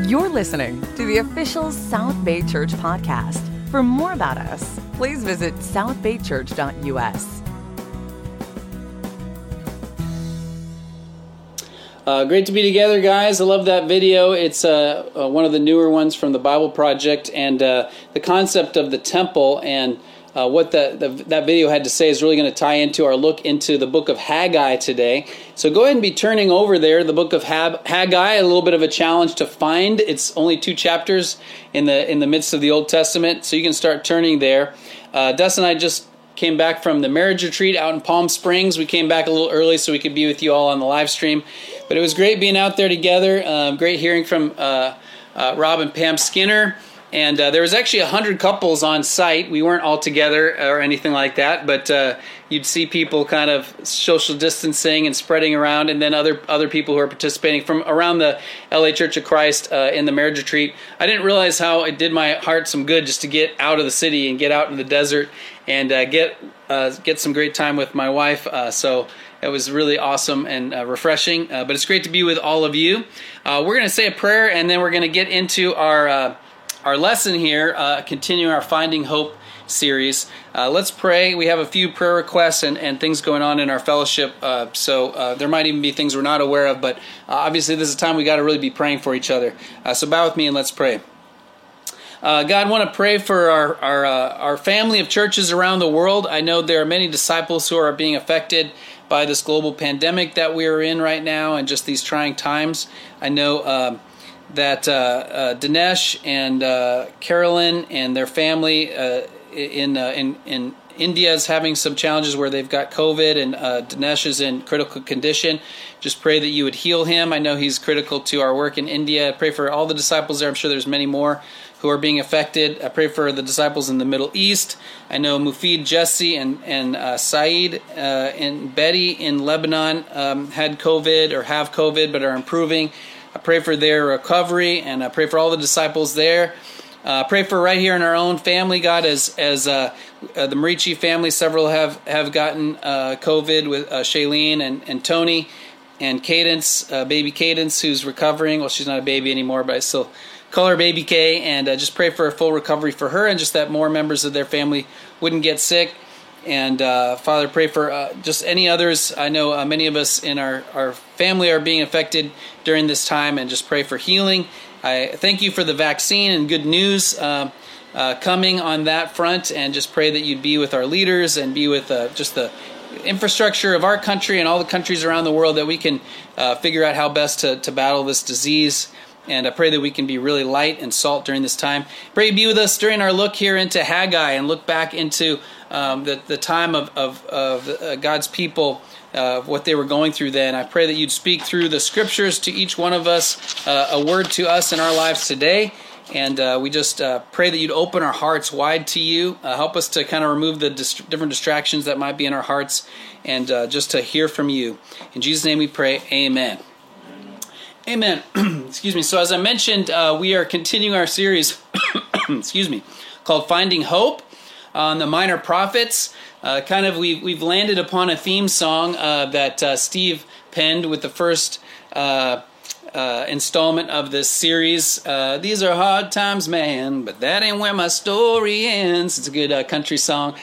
You're listening to the official South Bay Church podcast. For more about us, please visit southbaychurch.us. Uh, great to be together, guys. I love that video. It's uh, uh, one of the newer ones from the Bible Project, and uh, the concept of the temple and uh, what the, the, that video had to say is really going to tie into our look into the book of Haggai today. So go ahead and be turning over there, the book of Haggai. A little bit of a challenge to find. It's only two chapters in the in the midst of the Old Testament, so you can start turning there. Uh, Dustin and I just came back from the marriage retreat out in Palm Springs. We came back a little early so we could be with you all on the live stream. But it was great being out there together. Um, great hearing from uh, uh, Rob and Pam Skinner. And uh, there was actually a hundred couples on site. We weren't all together or anything like that, but uh, you'd see people kind of social distancing and spreading around, and then other other people who are participating from around the LA Church of Christ uh, in the marriage retreat. I didn't realize how it did my heart some good just to get out of the city and get out in the desert and uh, get uh, get some great time with my wife. Uh, so it was really awesome and uh, refreshing. Uh, but it's great to be with all of you. Uh, we're going to say a prayer and then we're going to get into our our lesson here, uh, continuing our Finding Hope series. Uh, let's pray. We have a few prayer requests and, and things going on in our fellowship, uh, so uh, there might even be things we're not aware of, but uh, obviously, this is a time we got to really be praying for each other. Uh, so, bow with me and let's pray. Uh, God, I want to pray for our our, our family of churches around the world. I know there are many disciples who are being affected by this global pandemic that we are in right now and just these trying times. I know uh, uh, Dinesh and uh, Carolyn and their family uh, in uh, in in India is having some challenges where they've got COVID and uh, Dinesh is in critical condition. Just pray that you would heal him. I know he's critical to our work in India. I pray for all the disciples there. I'm sure there's many more who are being affected. I pray for the disciples in the Middle East. I know Mufid, Jesse, and and uh, Saeed uh, and Betty in Lebanon um, had COVID or have COVID, but are improving. I pray for their recovery, and I pray for all the disciples there. Uh, pray for right here in our own family, God, as as uh, uh, the Marici family, several have have gotten uh, COVID with uh, Shailene and, and Tony, and Cadence, uh, baby Cadence, who's recovering. Well, she's not a baby anymore, but I still call her Baby K. And just pray for a full recovery for her, and just that more members of their family wouldn't get sick. And Father, pray for just any others. I know many of us in our, our family are being affected during this time, and just pray for healing. I thank you for the vaccine and good news uh, uh, coming on that front, and just pray that you'd be with our leaders and be with uh, just the infrastructure of our country and all the countries around the world that we can figure out how best to, to battle this disease. And I pray that we can be really light and salt during this time. Pray be with us during our look here into Haggai and look back into um, the, the time of, of, of uh, God's people, uh, what they were going through then. I pray that you'd speak through the scriptures to each one of us, uh, a word to us in our lives today. And uh, we just uh, pray that you'd open our hearts wide to you. Uh, help us to kind of remove the dist- different distractions that might be in our hearts and just to hear from you. In Jesus' name we pray, amen. Amen. excuse me. So, as I mentioned, uh, we are continuing our series, excuse me, called Finding Hope on the Minor Prophets. Uh, kind of, we've, we've landed upon a theme song uh, that uh, Steve penned with the first uh, uh, installment of this series. Uh, These are hard times, man, but that ain't where my story ends. It's a good country song.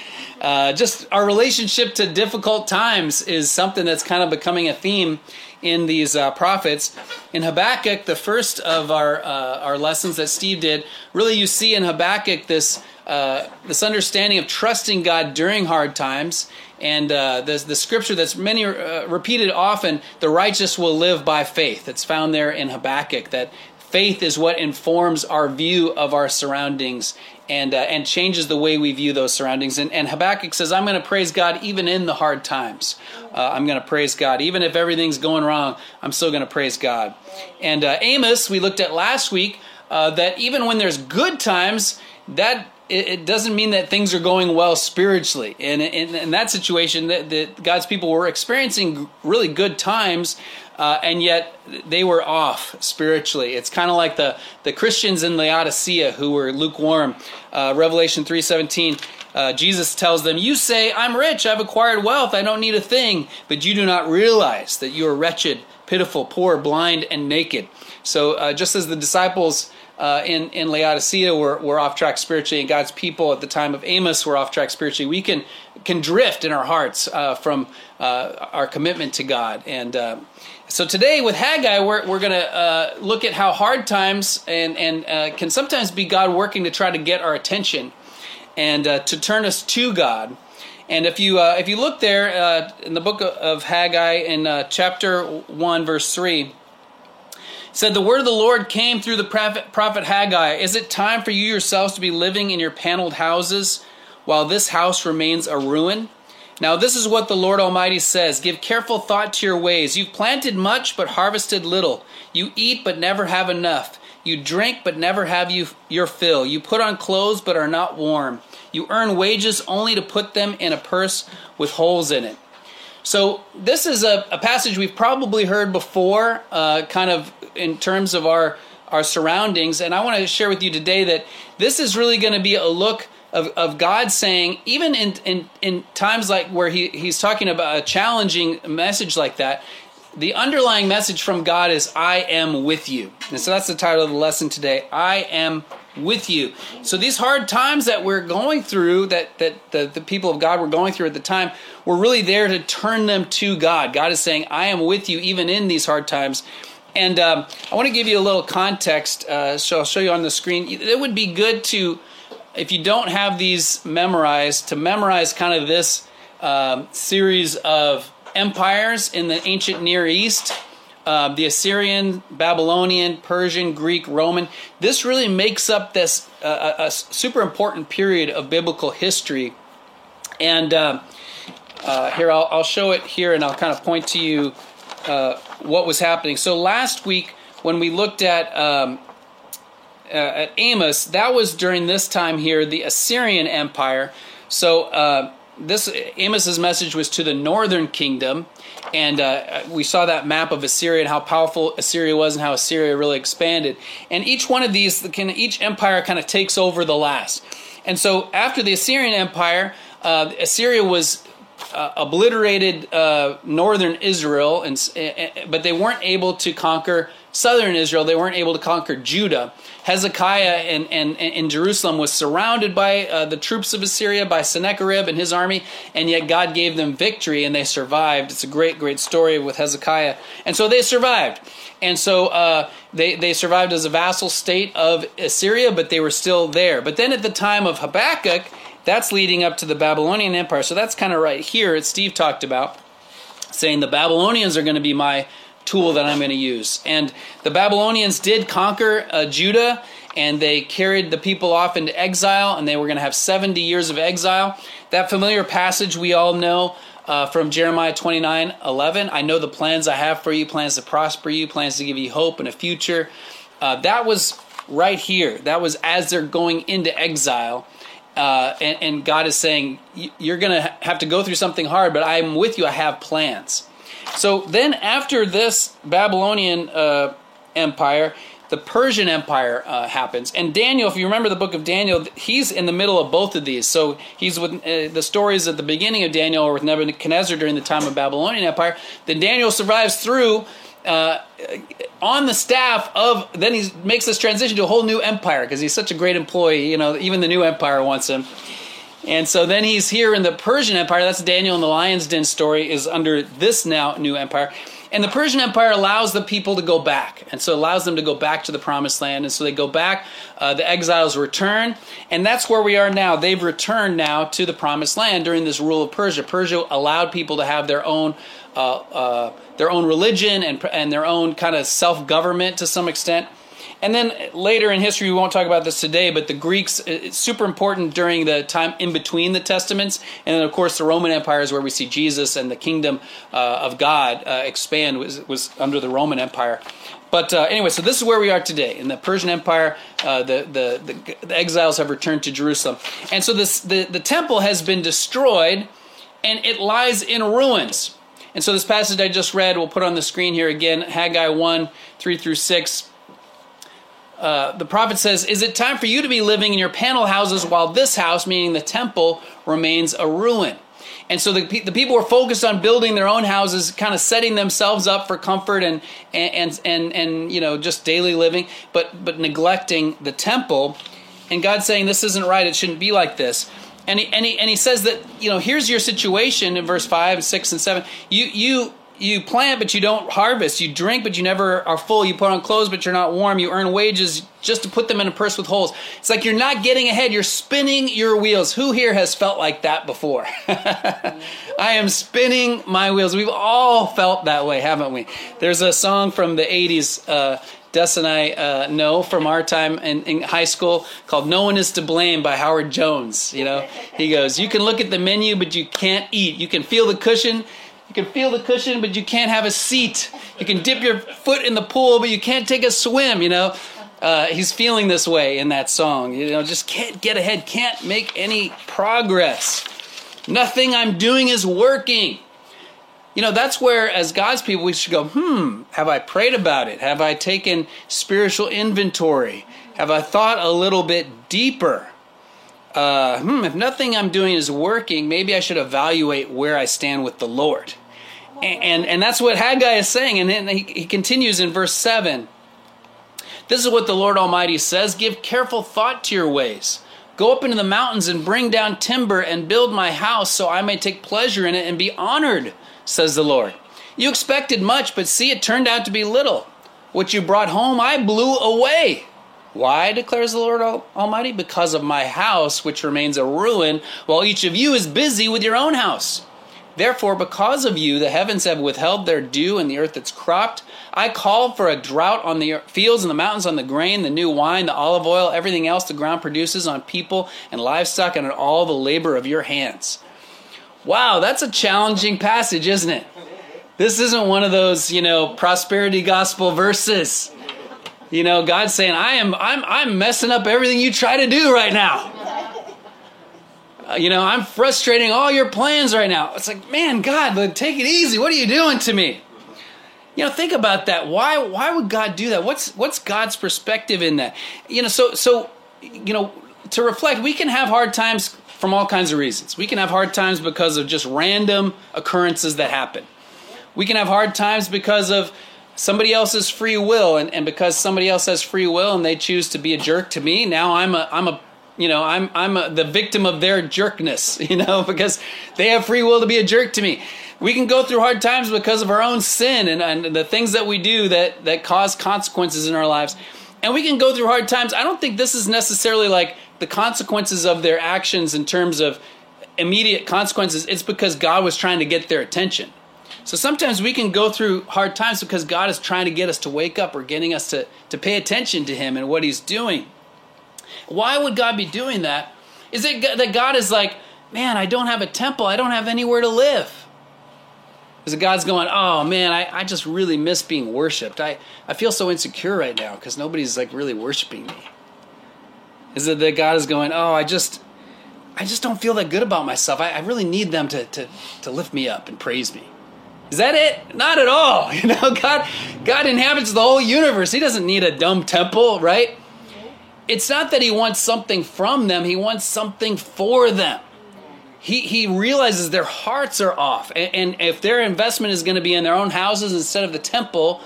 just our relationship to difficult times is something that's kind of becoming a theme in these uh, prophets. In Habakkuk, the first of our uh, our lessons that Steve did, really you see in Habakkuk this uh, this understanding of trusting God during hard times, and uh, the the scripture that's many uh, repeated often: the righteous will live by faith. It's found there in Habakkuk that faith is what informs our view of our surroundings and uh, and changes the way we view those surroundings. And, and Habakkuk says, "I'm going to praise God even in the hard times. Uh, I'm going to praise God even if everything's going wrong. I'm still going to praise God." And uh, Amos, we looked at last week, uh, that even when there's good times, that it, doesn't mean that things are going well spiritually. And in, that situation, that, that God's people were experiencing really good times, uh, and yet they were off spiritually. It's kind of like the, the Christians in Laodicea who were lukewarm. Uh, Revelation 3.17, uh, Jesus tells them, You say, I'm rich, I've acquired wealth, I don't need a thing, but you do not realize that you are wretched, pitiful, poor, blind, and naked. So uh, just as the disciples uh, in in Laodicea were, were off track spiritually, and God's people at the time of Amos were off track spiritually, we can can drift in our hearts uh, from uh, our commitment to God. And uh, so today with Haggai, we're we're going to uh, look at how hard times and and can sometimes be God working to try to get our attention and to turn us to God. And if you uh, if you look there uh, in the book of Haggai in uh, chapter one verse three, said the word of the Lord came through the prophet, prophet Haggai. Is it time for you yourselves to be living in your paneled houses while this house remains a ruin? Now this is what the Lord Almighty says: Give careful thought to your ways. You've planted much but harvested little. You eat but never have enough. You drink but never have you your fill. You put on clothes but are not warm. You earn wages only to put them in a purse with holes in it. So, this is a, a passage we've probably heard before, uh, kind of in terms of our, our surroundings. And I want to share with you today that this is really going to be a look of, of God saying, even in, in, in times like where he, he's talking about a challenging message like that, the underlying message from God is, I am with you. And so that's the title of the lesson today I am with you. So these hard times that we're going through, that that the, the people of God were going through at the time, we're really there to turn them to God. God is saying, "I am with you even in these hard times." And um, I want to give you a little context. Uh, so I'll show you on the screen. It would be good to, if you don't have these memorized, to memorize kind of this um, series of empires in the ancient Near East uh, the Assyrian, Babylonian, Persian, Greek, Roman. This really makes up this uh, a, super important period of biblical history. And uh, uh, here, I'll, I'll, show it here and I'll kind of point to you uh, what was happening. So last week, when we looked at um, uh, at Amos, that was during this time here, the Assyrian Empire. So this Amos's message was to the northern kingdom, and uh, we saw that map of Assyria and how powerful Assyria was and how Assyria really expanded. And each one of these, can, each empire kind of takes over the last. And so after the Assyrian Empire, uh, Assyria was uh, obliterated uh, northern Israel, and, but they weren't able to conquer southern Israel. They weren't able to conquer Judah. Hezekiah in, in, in Jerusalem was surrounded by uh, the troops of Assyria, by Sennacherib and his army, and yet God gave them victory and they survived. It's a great, great story with Hezekiah. And so they survived. And so uh, they, they survived as a vassal state of Assyria, but they were still there. But then at the time of Habakkuk, that's leading up to the Babylonian Empire. So that's kind of right here, as Steve talked about, saying the Babylonians are going to be my tool that I'm going to use. And the Babylonians did conquer uh, Judah and they carried the people off into exile and they were going to have 70 years of exile. That familiar passage we all know uh, from Jeremiah 29 11. I know the plans I have for you, plans to prosper you, plans to give you hope and a future. Uh, that was right here. That was as they're going into exile. Uh, and, and, God is saying, You're going to have to go through something hard, but I'm with you. I have plans. So then, after this Babylonian uh, empire, the Persian Empire uh, happens. And Daniel, if you remember the book of Daniel, he's in the middle of both of these. So he's with uh, the stories at the beginning of Daniel or with Nebuchadnezzar during the time of Babylonian Empire. Then Daniel survives through uh, on the staff of. Then he makes this transition to a whole new empire because he's such a great employee. You know, even the new empire wants him. And so then he's here in the Persian Empire. That's Daniel and the Lion's Den story is under this now new empire. And the Persian Empire allows the people to go back. And so allows them to go back to the promised land. And so they go back. Uh, the exiles return. And that's where we are now. They've returned now to the promised land during this rule of Persia. Persia allowed people to have their own. Uh, uh, their own religion and, and their own kind of self government to some extent. And then later in history, we won't talk about this today, but the Greeks, it's super important during the time in between the Testaments. And then, of course, the Roman Empire is where we see Jesus and the kingdom uh, of God uh, expand, was, was under the Roman Empire. But uh, anyway, so this is where we are today. In the Persian Empire, uh, the, the, the, the, exiles have returned to Jerusalem. And so this, the, the temple has been destroyed and it lies in ruins. And so this passage I just read, we'll put on the screen here again Haggai 1 3 through 6. Uh, the prophet says, Is it time for you to be living in your panel houses while this house, meaning the temple, remains a ruin? And so the, the people were focused on building their own houses, kind of setting themselves up for comfort and, and, and, and, you know, just daily living, but, but neglecting the temple. And God's saying, this isn't right. It shouldn't be like this. And he, and he, and he says that, you know, here's your situation in verse 5, 6, and 7. You, you, you plant but you don't harvest. You drink but you never are full. You put on clothes but you're not warm. You earn wages just to put them in a purse with holes. It's like you're not getting ahead. You're spinning your wheels. Who here has felt like that before? I am spinning my wheels. We've all felt that way haven't we? There's a song from the 80s uh, Des and I uh, know from our time in, in, high school called "No One Is to Blame" by Howard Jones. You know, he goes, "You can look at the menu, but you can't eat. You can feel the cushion, you can feel the cushion, but you can't have a seat. You can dip your foot in the pool, but you can't take a swim, you know. Uh, he's feeling this way in that song. You know, just can't get ahead, can't make any progress. Nothing I'm doing is working. You know, that's where, as God's people, we should go, hmm, have I prayed about it? Have I taken spiritual inventory? Have I thought a little bit deeper? Uh, hmm, if nothing I'm doing is working, maybe I should evaluate where I stand with the Lord. And, and, and that's what Haggai is saying. And then he, he continues in verse 7. This is what the Lord Almighty says Give careful thought to your ways. Go up into the mountains and bring down timber and build my house so I may take pleasure in it and be honored, says the Lord. You expected much, but see, it turned out to be little. What you brought home, I blew away. Why, declares the Lord Almighty? Because of my house, which remains a ruin, while each of you is busy with your own house. Therefore, because of you, the heavens have withheld their dew, and the earth that's cropped. I call for a drought on the fields and the mountains, on the grain, the new wine, the olive oil, everything else the ground produces, on people and livestock, and on all the labor of your hands. Wow, that's a challenging passage, isn't it? This isn't one of those, you know, prosperity gospel verses. You know, God's saying, I am, I'm, I'm messing up everything you try to do right now. Uh, you know, I'm frustrating all your plans right now. It's like, man, God, take it easy. What are you doing to me? You know, think about that. Why, why would God do that? What's, what's God's perspective in that? You know, so, so, you know, to reflect, we can have hard times from all kinds of reasons. We can have hard times because of just random occurrences that happen. We can have hard times because of somebody else's free will and, and because somebody else has free will and they choose to be a jerk to me now i'm a i'm a you know i'm i'm a, the victim of their jerkness you know because they have free will to be a jerk to me. We can go through hard times because of our own sin and, and the things that we do that that cause consequences in our lives. And we can go through hard times. I don't think this is necessarily like the consequences of their actions in terms of immediate consequences. It's because god was trying to get their attention so sometimes we can go through hard times because God is trying to get us to wake up or getting us to, to pay attention to Him and what He's doing. Why would God be doing that? Is it that God is like, man, I don't have a temple, I don't have anywhere to live? Is it God's going, oh man, I, I just really miss being worshiped. I, I feel so insecure right now because nobody's like really worshiping me. Is it that God is going, oh, I just I just don't feel that good about myself. I, I really need them to, to, to lift me up and praise me. Is that it? Not at all. You know, God God inhabits the whole universe. He doesn't need a dumb temple, right? It's not that he wants something from them, he wants something for them. He, he realizes their hearts are off. And, and if their investment is going to be in their own houses instead of the temple,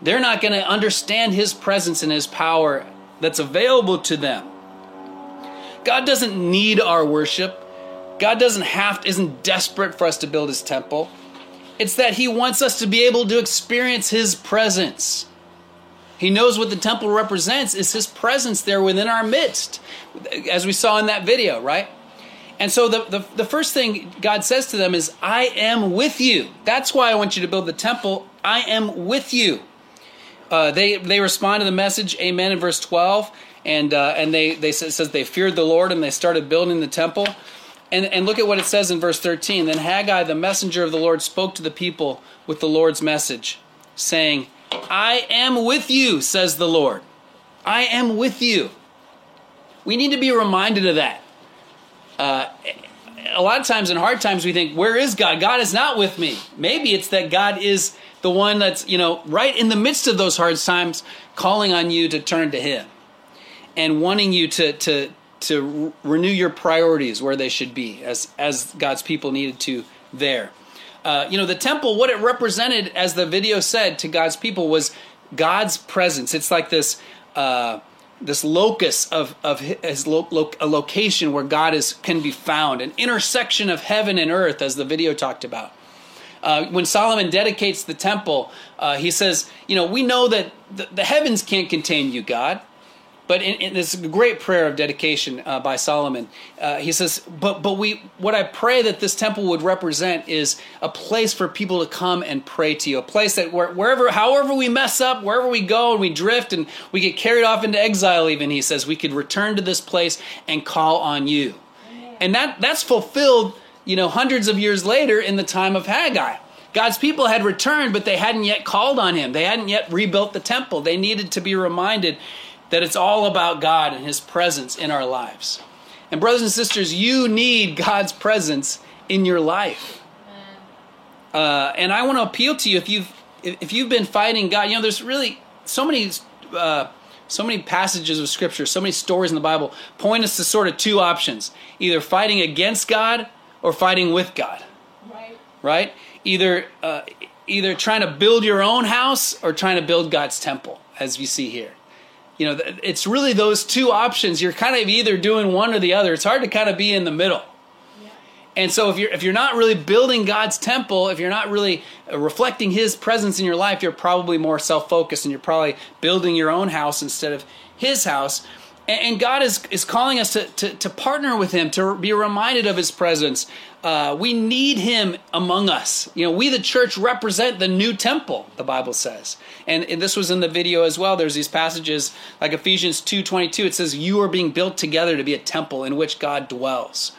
they're not going to understand his presence and his power that's available to them. God doesn't need our worship. God doesn't have to, isn't desperate for us to build his temple. It's that he wants us to be able to experience his presence. He knows what the temple represents is his presence there within our midst, as we saw in that video, right? And so the, the, the, first thing God says to them is, I am with you. That's why I want you to build the temple. I am with you. Uh, they, they respond to the message, amen, in verse 12. And, uh, and they, they says they feared the Lord and they started building the temple. And, and look at what it says in verse 13. Then Haggai, the messenger of the Lord, spoke to the people with the Lord's message, saying, I am with you, says the Lord. I am with you. We need to be reminded of that. Uh, a lot of times in hard times, we think, Where is God? God is not with me. Maybe it's that God is the one that's, you know, right in the midst of those hard times, calling on you to turn to Him and wanting you to, to, to renew your priorities where they should be as as God's people needed to there. Uh, you know, the temple, what it represented, as the video said to God's people, was God's presence. It's like this uh, this locus of of his lo- lo- a location where God is can be found, an intersection of heaven and earth, as the video talked about. Uh, when Solomon dedicates the temple, uh, he says, "You know, we know that the, the heavens can't contain you, God." But in, in this great prayer of dedication uh, by Solomon, uh, he says, "But but we what I pray that this temple would represent is a place for people to come and pray to you, a place that where, wherever, however we mess up, wherever we go and we drift and we get carried off into exile, even he says, we could return to this place and call on you, and that that's fulfilled, you know, hundreds of years later in the time of Haggai." God's people had returned, but they hadn't yet called on him. They hadn't yet rebuilt the temple. They needed to be reminded that it's all about God and His presence in our lives. And, brothers and sisters, you need God's presence in your life. Uh, and I want to appeal to you if you've if you've been fighting God. You know, there's really so many uh, so many passages of Scripture, so many stories in the Bible point us to sort of two options: either fighting against God or fighting with God. Right. Right. Either uh, either trying to build your own house or trying to build God's temple, as we see here you know, it's really those two options. You're kind of either doing one or the other. It's hard to kind of be in the middle. And so if you're if you're not really building God's temple, if you're not really uh, reflecting his presence in your life, you're probably more self-focused and you're probably building your own house instead of his house. And God is, is calling us to, to, to partner with Him, to be reminded of His presence. Uh, we need Him among us. You know, we, the church, represent the new temple, the Bible says. And, and this was in the video as well. There's these passages like Ephesians 2.22. It says, you are being built together to be a temple in which God dwells.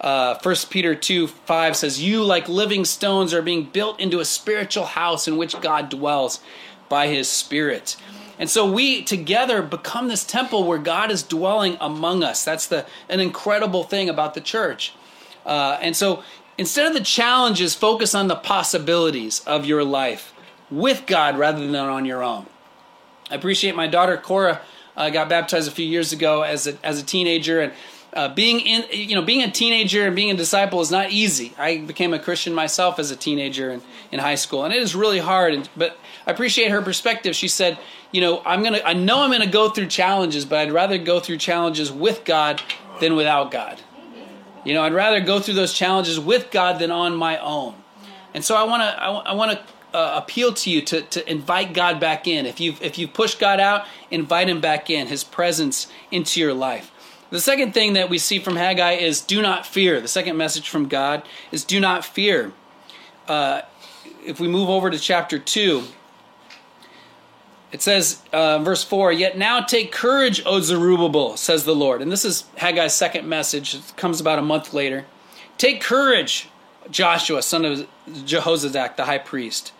Uh, 1 Peter 2 5 says, You, like living stones, are being built into a spiritual house in which God dwells by His Spirit. And so we together become this temple where God is dwelling among us. That's the an incredible thing about the church. Uh, and so instead of the challenges, focus on the possibilities of your life with God rather than on your own. I appreciate my daughter Cora uh, got baptized a few years ago as a, as a teenager and uh, being in you know being a teenager and being a disciple is not easy. I became a Christian myself as a teenager in, in high school, and it is really hard. And, but I appreciate her perspective. She said, you know, I'm gonna I know I'm gonna go through challenges, but I'd rather go through challenges with God than without God. You know, I'd rather go through those challenges with God than on my own. And so I want to I, I want to uh, appeal to you to, to invite God back in. If you've if you've pushed God out, invite Him back in, His presence into your life. The second thing that we see from Haggai is do not fear. The second message from God is do not fear. Uh, if we move over to chapter 2, it says, uh, verse 4, Yet now take courage, O Zerubbabel, says the Lord. And this is Haggai's second message. It comes about a month later. Take courage, Joshua, son of Jehozadak, the high priest.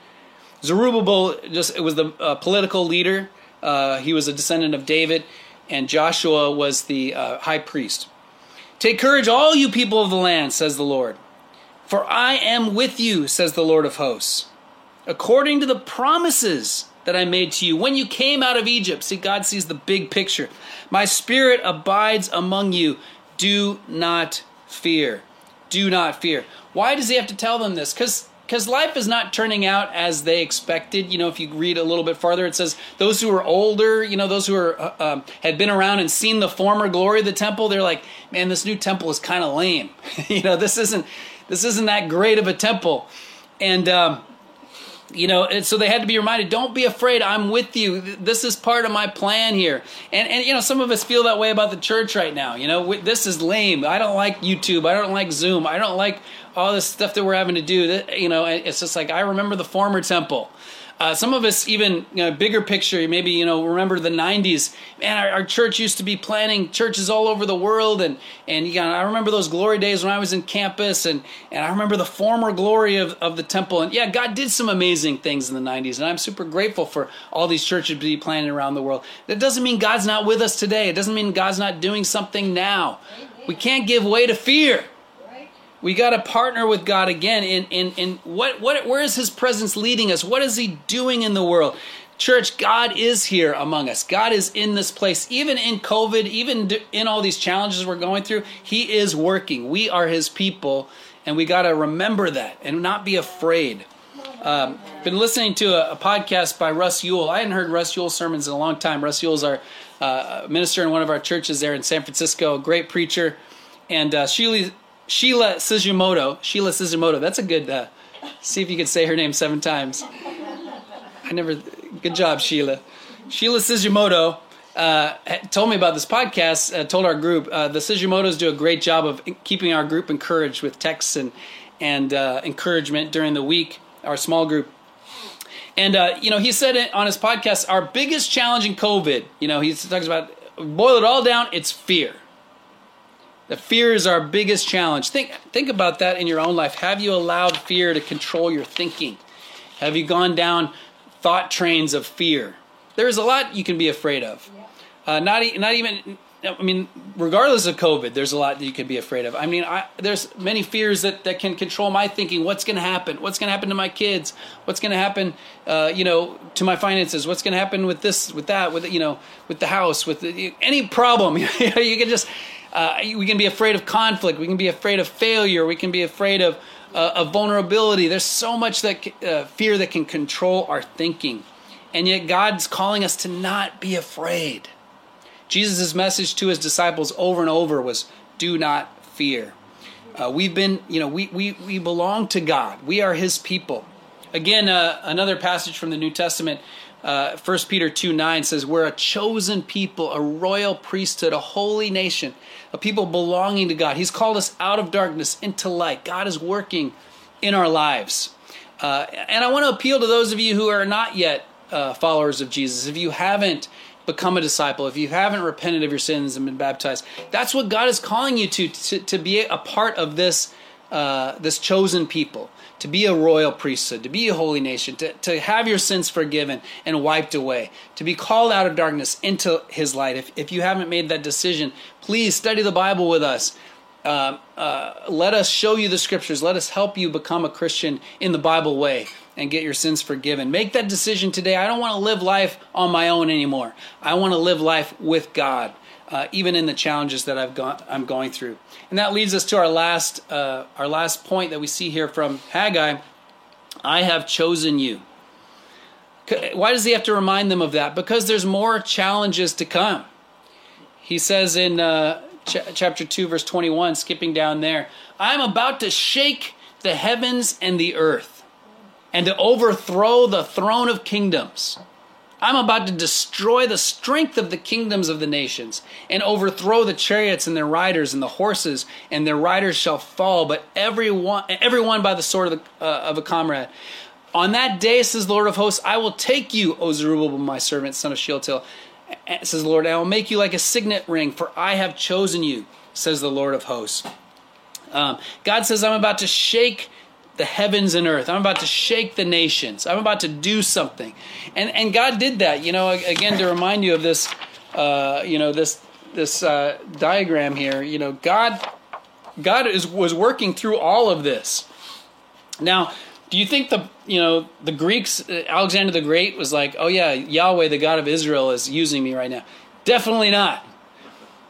Zerubbabel just it was the uh, political leader. Uh, he was a descendant of David and Joshua was the uh, high priest. Take courage, all you people of the land, says the Lord. For I am with you, says the Lord of hosts, according to the promises that I made to you when you came out of Egypt. See, God sees the big picture. My spirit abides among you. Do not fear. Do not fear. Why does he have to tell them this? Because because life is not turning out as they expected. You know, if you read a little bit farther, it says those who are older, you know, those who are uh, um, had been around and seen the former glory of the temple, they're like, man, this new temple is kind of lame. you know, this isn't this isn't that great of a temple, and um, you know, and so they had to be reminded, don't be afraid, I'm with you. This is part of my plan here. And, and you know, some of us feel that way about the church right now. You know, this is lame. I don't like YouTube. I don't like Zoom. I don't like all this stuff that we're having to do. That, you know, it's just like, I remember the former temple. Uh, some of us, even you know, bigger picture, maybe you know, remember the '90s. Man, our, our, church used to be planning churches all over the world, and and you know, I remember those glory days when I was in campus, and and I remember the former glory of, of the temple. And yeah, God did some amazing things in the '90s, and I'm super grateful for all these churches to be planted around the world. That doesn't mean God's not with us today. It doesn't mean God's not doing something now. We can't give way to fear we got to partner with God again in, in, in what, what, where is his presence leading us? What is he doing in the world? Church, God is here among us. God is in this place. Even in COVID, even in all these challenges we're going through, He is working. We are His people, and we got to remember that and not be afraid. Um, been listening to a, a, podcast by Russ Ewell. I hadn't heard Russ Ewell sermons in a long time. Russ Ewell's our uh, minister in one of our churches there in San Francisco, great preacher. And uh, Sheila Suzimoto, Sheila Suzimoto, that's a good, uh, see if you could say her name seven times. I never, good job, Sheila. Sheila Suzimoto uh, told me about this podcast, uh, told our group, uh, the Suzimotos do a great job of keeping our group encouraged with texts and, and uh, encouragement during the week, our small group. And, uh, you know, he said it on his podcast, our biggest challenge in COVID, you know, he talks about, boil it all down, it's fear. The fear is our biggest challenge. Think, think about that in your own life. Have you allowed fear to control your thinking? Have you gone down thought trains of fear. There's a lot you can be afraid of. Uh, not not even. I mean, regardless of COVID, there's a lot that you can be afraid of. I mean, I, there's many fears that, that can control my thinking. What's going to happen? What's going to happen to my kids? What's going to happen, uh, you know, to my finances? What's going to happen with this, with that, with you know, with the house, with the, any problem? you can just, uh, we can be afraid of conflict. We can be afraid of failure. We can be afraid of uh, of vulnerability. There's so much that uh, fear that can control our thinking, and yet God's calling us to not be afraid. Jesus' message to his disciples over and over was, "Do not fear." Uh, we've been, you know, we, we, we belong to God. We are His people. Again, uh, another passage from the New Testament, uh, 1 Peter 2 9 says, We're a chosen people, a royal priesthood, a holy nation, a people belonging to God. He's called us out of darkness into light. God is working in our lives. Uh, and I want to appeal to those of you who are not yet uh, followers of Jesus. If you haven't become a disciple, if you haven't repented of your sins and been baptized, that's what God is calling you to, to, to be a part of this, uh, this chosen people to be a royal priesthood, to be a holy nation, to, to have your sins forgiven and wiped away, to be called out of darkness into his light. If, if you haven't made that decision, please study the Bible with us. Uh, uh, let us show you the scriptures. Let us help you become a Christian in the Bible way and get your sins forgiven. Make that decision today. I don't want to live life on my own anymore. I want to live life with God, uh, even in the challenges that I've gone, I'm going through. And that leads us to our last, uh, our last point that we see here from Haggai I have chosen you. Why does he have to remind them of that? Because there's more challenges to come. He says in uh, ch- chapter 2, verse 21, skipping down there, I am about to shake the heavens and the earth and to overthrow the throne of kingdoms I'm about to destroy the strength of the kingdoms of the nations and overthrow the chariots and their riders and the horses, and their riders shall fall, but everyone, everyone by the sword of, the, uh, of a comrade. On that day, says the Lord of hosts, I will take you, O Zerubbabel, my servant, son of Shealtiel, says the Lord, I will make you like a signet ring, for I have chosen you, says the Lord of hosts. Um, God says, I'm about to shake the heavens and earth. I'm about to shake the nations. I'm about to do something. And and God did that. You know, again to remind you of this uh, you know, this this uh, diagram here, you know, God God is was working through all of this. Now, do you think the you know the Greeks Alexander the Great was like, "Oh yeah, Yahweh the God of Israel is using me right now." Definitely not.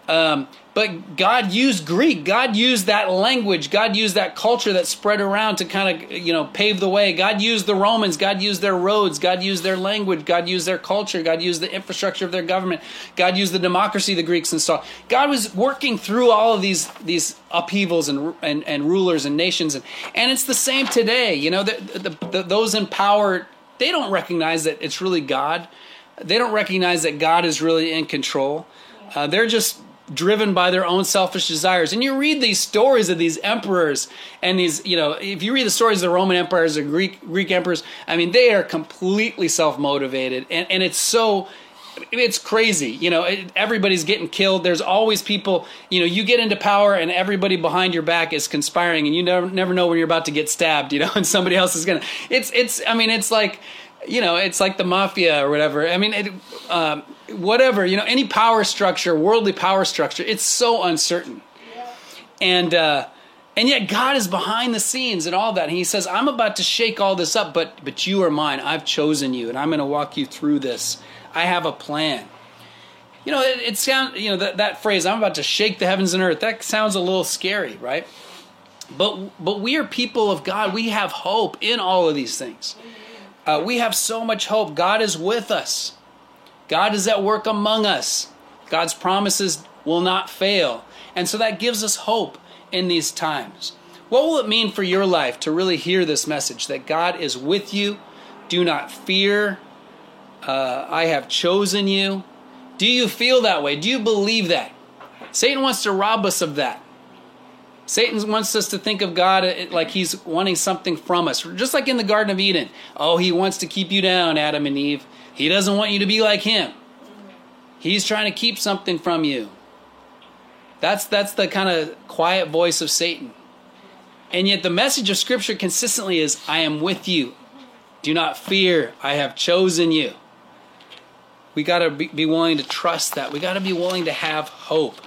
Um, but God used Greek. God used that language. God used that culture that spread around to kind of, you know, pave the way. God used the Romans. God used their roads. God used their language. God used their culture. God used the infrastructure of their government. God used the democracy the Greeks installed. God was working through all of these these upheavals and and, and rulers and nations, and and it's the same today. You know, the, the, the, those in power they don't recognize that it's really God. They don't recognize that God is really in control. Uh, they're just driven by their own selfish desires. And you read these stories of these emperors and these, you know, if you read the stories of the Roman emperors or Greek Greek emperors, I mean, they are completely self-motivated, and and it's so. It's crazy, you know. Everybody's getting killed. There's always people, you know. You get into power, and everybody behind your back is conspiring, and you never never know when you're about to get stabbed, you know. And somebody else is gonna. It's it's. I mean, it's like you know, it's like the mafia or whatever. I mean, it, um, whatever, you know, any power structure, worldly power structure, it's so uncertain. And, uh, And yet God is behind the scenes and all that. And he says, I'm about to shake all this up, but but you are mine. I've chosen you, and I'm going to walk you through this. I have a plan. You know, it, it sounds you know that, that phrase, I'm about to shake the heavens and earth, that sounds a little scary, right? But but we are people of God. We have hope in all of these things. Uh, we have so much hope. God is with us. God is at work among us. God's promises will not fail. And so that gives us hope in these times. What will it mean for your life to really hear this message that God is with you? Do not fear. Uh, I have chosen you. Do you feel that way? Do you believe that? Satan wants to rob us of that. Satan wants us to think of God uh, like he's wanting something from us, just like in the Garden of Eden. Oh, he wants to keep you down, Adam and Eve. He doesn't want you to be like him. He's trying to keep something from you. That's that's the kind of quiet voice of Satan. And yet the message of scripture consistently is I am with you. Do not fear. I have chosen you. We got to be willing to trust that. We got to be willing to have hope.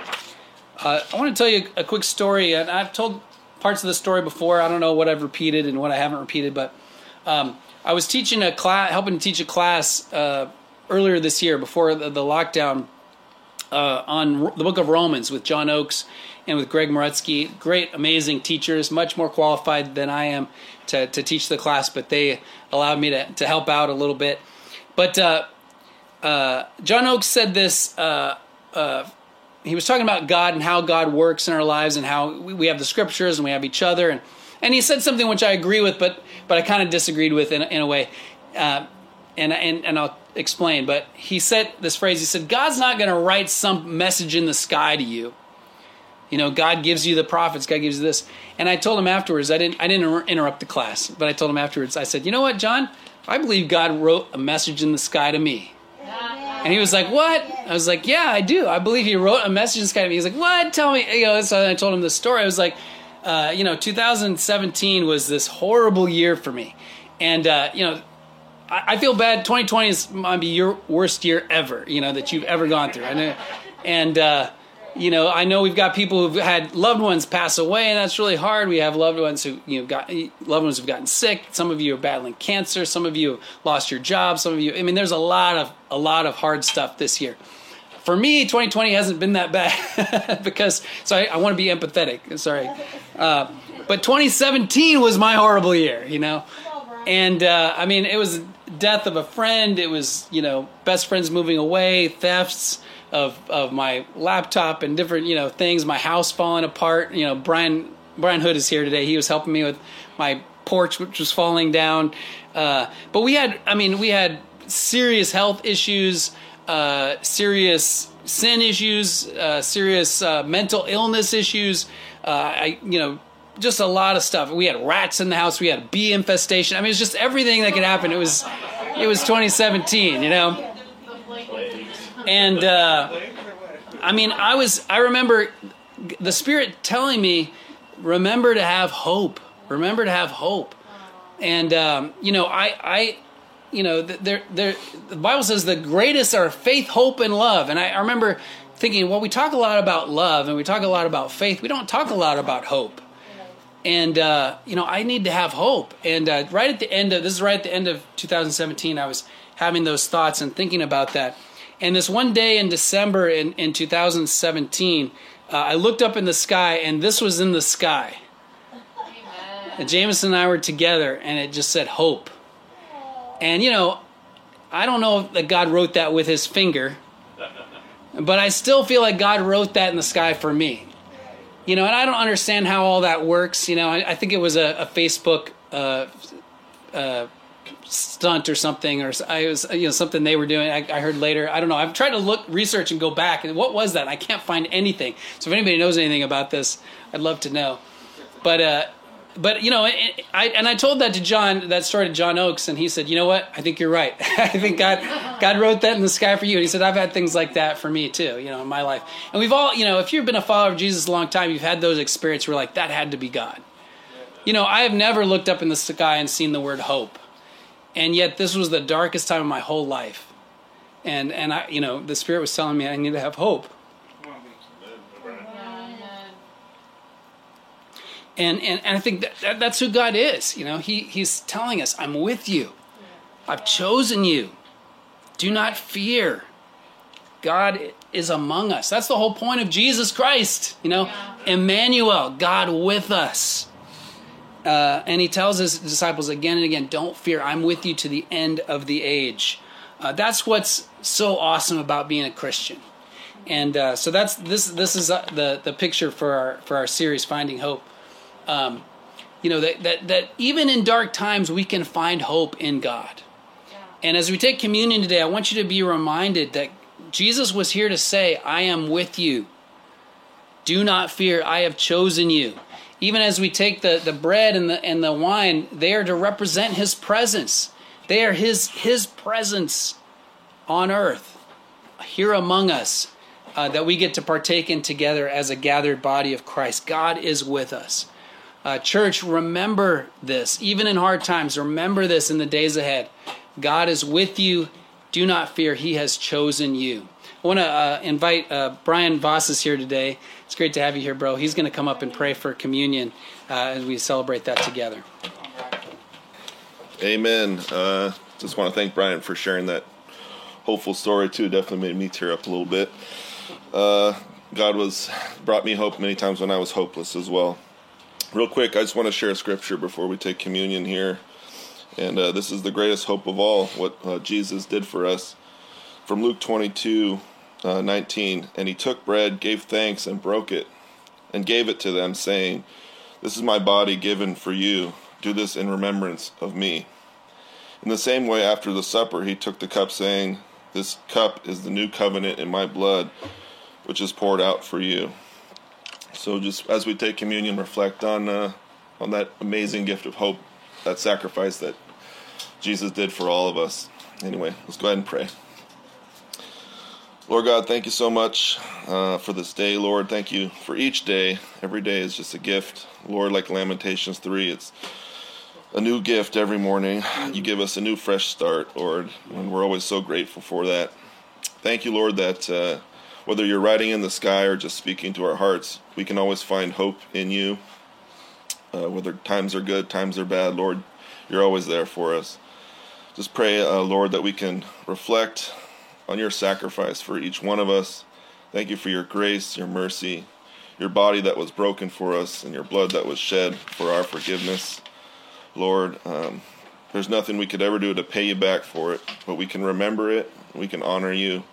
Uh, I want to tell you a quick story, and I've told parts of the story before. I don't know what I've repeated and what I haven't repeated, but um, I was teaching a class, helping to teach a class uh, earlier this year before the, the lockdown uh, on the book of Romans with John Oakes and with Greg Moretsky. Great, amazing teachers, much more qualified than I am to, to teach the class, but they allowed me to, to help out a little bit. But uh, uh John Oakes said this uh, he was talking about God and how God works in our lives and how we have the scriptures and we have each other and and he said something which I agree with, but but I kind of disagreed with in, in a way, uh, and and and I'll explain. But he said this phrase. He said, "God's not going to write some message in the sky to you. You know, God gives you the prophets. God gives you this." And I told him afterwards. I didn't I didn't interrupt the class, but I told him afterwards. I said, "You know what, John? I believe God wrote a message in the sky to me." And he was like, "What?" I was like, "Yeah, I do. I believe he wrote a message in the sky to me." He's like, "What? Tell me." You know, so I told him the story. I was like, uh, "You know, 2017 was this horrible year for me, and uh, you know, I, I, feel bad. 2020 is might be your worst year ever. You know that you've ever gone through. And." Uh, you know, I know we've got people who've had loved ones pass away, and that's really hard. We have loved ones who, you know, got loved ones who've gotten sick. Some of you are battling cancer. Some of you lost your job. Some of you, I mean, there's a lot of a lot of hard stuff this year. For me, 2020 hasn't been that bad because so I, I want to be empathetic. Sorry, uh, but 2017 was my horrible year. You know, and uh, I mean, it was death of a friend. It was you know best friends moving away, thefts of of my laptop and different you know things. My house falling apart. You know, Brian Brian Hood is here today. He was helping me with my porch, which was falling down. Uh, but we had, I mean, we had serious health issues, uh, serious sin issues, uh, serious uh, mental illness issues. Uh, I, you know, just a lot of stuff. We had rats in the house. We had bee infestation. I mean, it's just everything that could happen. It was, it was 2017. You know and uh, I mean, I was I remember the Spirit telling me, remember to have hope. Remember to have hope. And um, you know, I I you know, there the Bible says the greatest are faith, hope, and love. And I, I remember thinking, well, we talk a lot about love and we talk a lot about faith. We don't talk a lot about hope. And uh, you know, I need to have hope. And uh, right at the end of this is right at the end of 2017, I was having those thoughts and thinking about that. And this one day in December in, in 2017, uh, I looked up in the sky, and this was in the sky. And Jameson and I were together, and it just said hope. And you know, I don't know that God wrote that with his finger, but I still feel like God wrote that in the sky for me. You know, and I don't understand how all that works. You know, I, I think it was a, a Facebook uh, uh, stunt or something, or I was you know something they were doing. I, I, heard later. I don't know. I've tried to look, research, and go back. And what was that? I can't find anything. So if anybody knows anything about this, I'd love to know. But uh, but you know, I and I told that to John. That story to John Oakes, and he said, "You know what? I think you're right. I think God God wrote that in the sky for you." And he said, "I've had things like that for me too. You know, in my life. And we've all, you know, if you've been a follower of Jesus a long time, you've had those experiences where like that had to be God." You know, I have never looked up in the sky and seen the word hope and yet this was the darkest time of my whole life and and i you know the spirit was telling me i need to have hope And, and, and I think that, that, that's who God is. You know, he, He's telling us, I'm with you. I've chosen you. Do not fear. God is among us. That's the whole point of Jesus Christ. You know, yeah. Emmanuel, God with us. Uh, and he tells his disciples again and again, don't fear, I'm with you to the end of the age. Uh, that's what's so awesome about being a Christian. And uh, so that's this. This is uh, the the picture for our for our series, Finding Hope. Um, you know that that that even in dark times we can find hope in God. And as we take communion today, I want you to be reminded that Jesus was here to say, "I am with you. Do not fear. I have chosen you." Even as we take the, the bread and the and the wine, they are to represent His presence. They are His His presence on earth, here among us uh, that we get to partake in together as a gathered body of Christ. God is with us. Uh, church, remember this. Even in hard times, remember this in the days ahead. God is with you. Do not fear. He has chosen you. I want to uh, invite uh, Brian Voss is here today. It's great to have you here, bro. He's going to come up and pray for communion uh, as we celebrate that together. Amen. Uh, just want to thank Brian for sharing that hopeful story too. Definitely made me tear up a little bit. Uh, God was brought me hope many times when I was hopeless as well. Real quick, I just want to share a scripture before we take communion here, and uh, this is the greatest hope of all. What Jesus did for us from Luke 22, uh, 19. And he took bread, gave thanks, and broke it, and gave it to them, saying, "This is my body given for you. Do this in remembrance of me." In the same way, after the supper, he took the cup, saying, This cup is the new covenant in my blood which is poured out for you. So just as we take communion, reflect on uh, on that amazing gift of hope, that sacrifice that Jesus did for all of us. Anyway, let's go ahead and pray. Lord God, thank you so much uh, for this day, Lord. Thank you for each day. Every day is just a gift. Lord, like Lamentations 3, it's a new gift every morning. You give us a new fresh start, Lord, and we're always so grateful for that. Thank you, Lord, that uh, whether you're writing in the sky or just speaking to our hearts, we can always find hope in you. Uh, whether times are good, times are bad, Lord, you're always there for us. Just pray, uh, Lord, that we can reflect on your sacrifice for each one of us. Thank you for your grace, your mercy, your body that was broken for us, and your blood that was shed for our forgiveness. Lord, um, there's nothing we could ever do to pay you back for it, but we can remember it, we can honor you,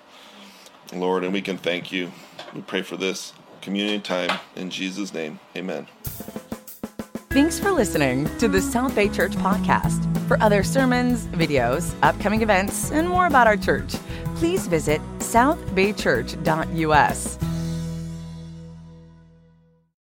Lord, and we can thank you. We pray for this communion time in Jesus' name. Amen. Thanks for listening to the South Bay Church podcast. For other sermons, videos, upcoming events, and more about our church, please visit southbaychurch.us.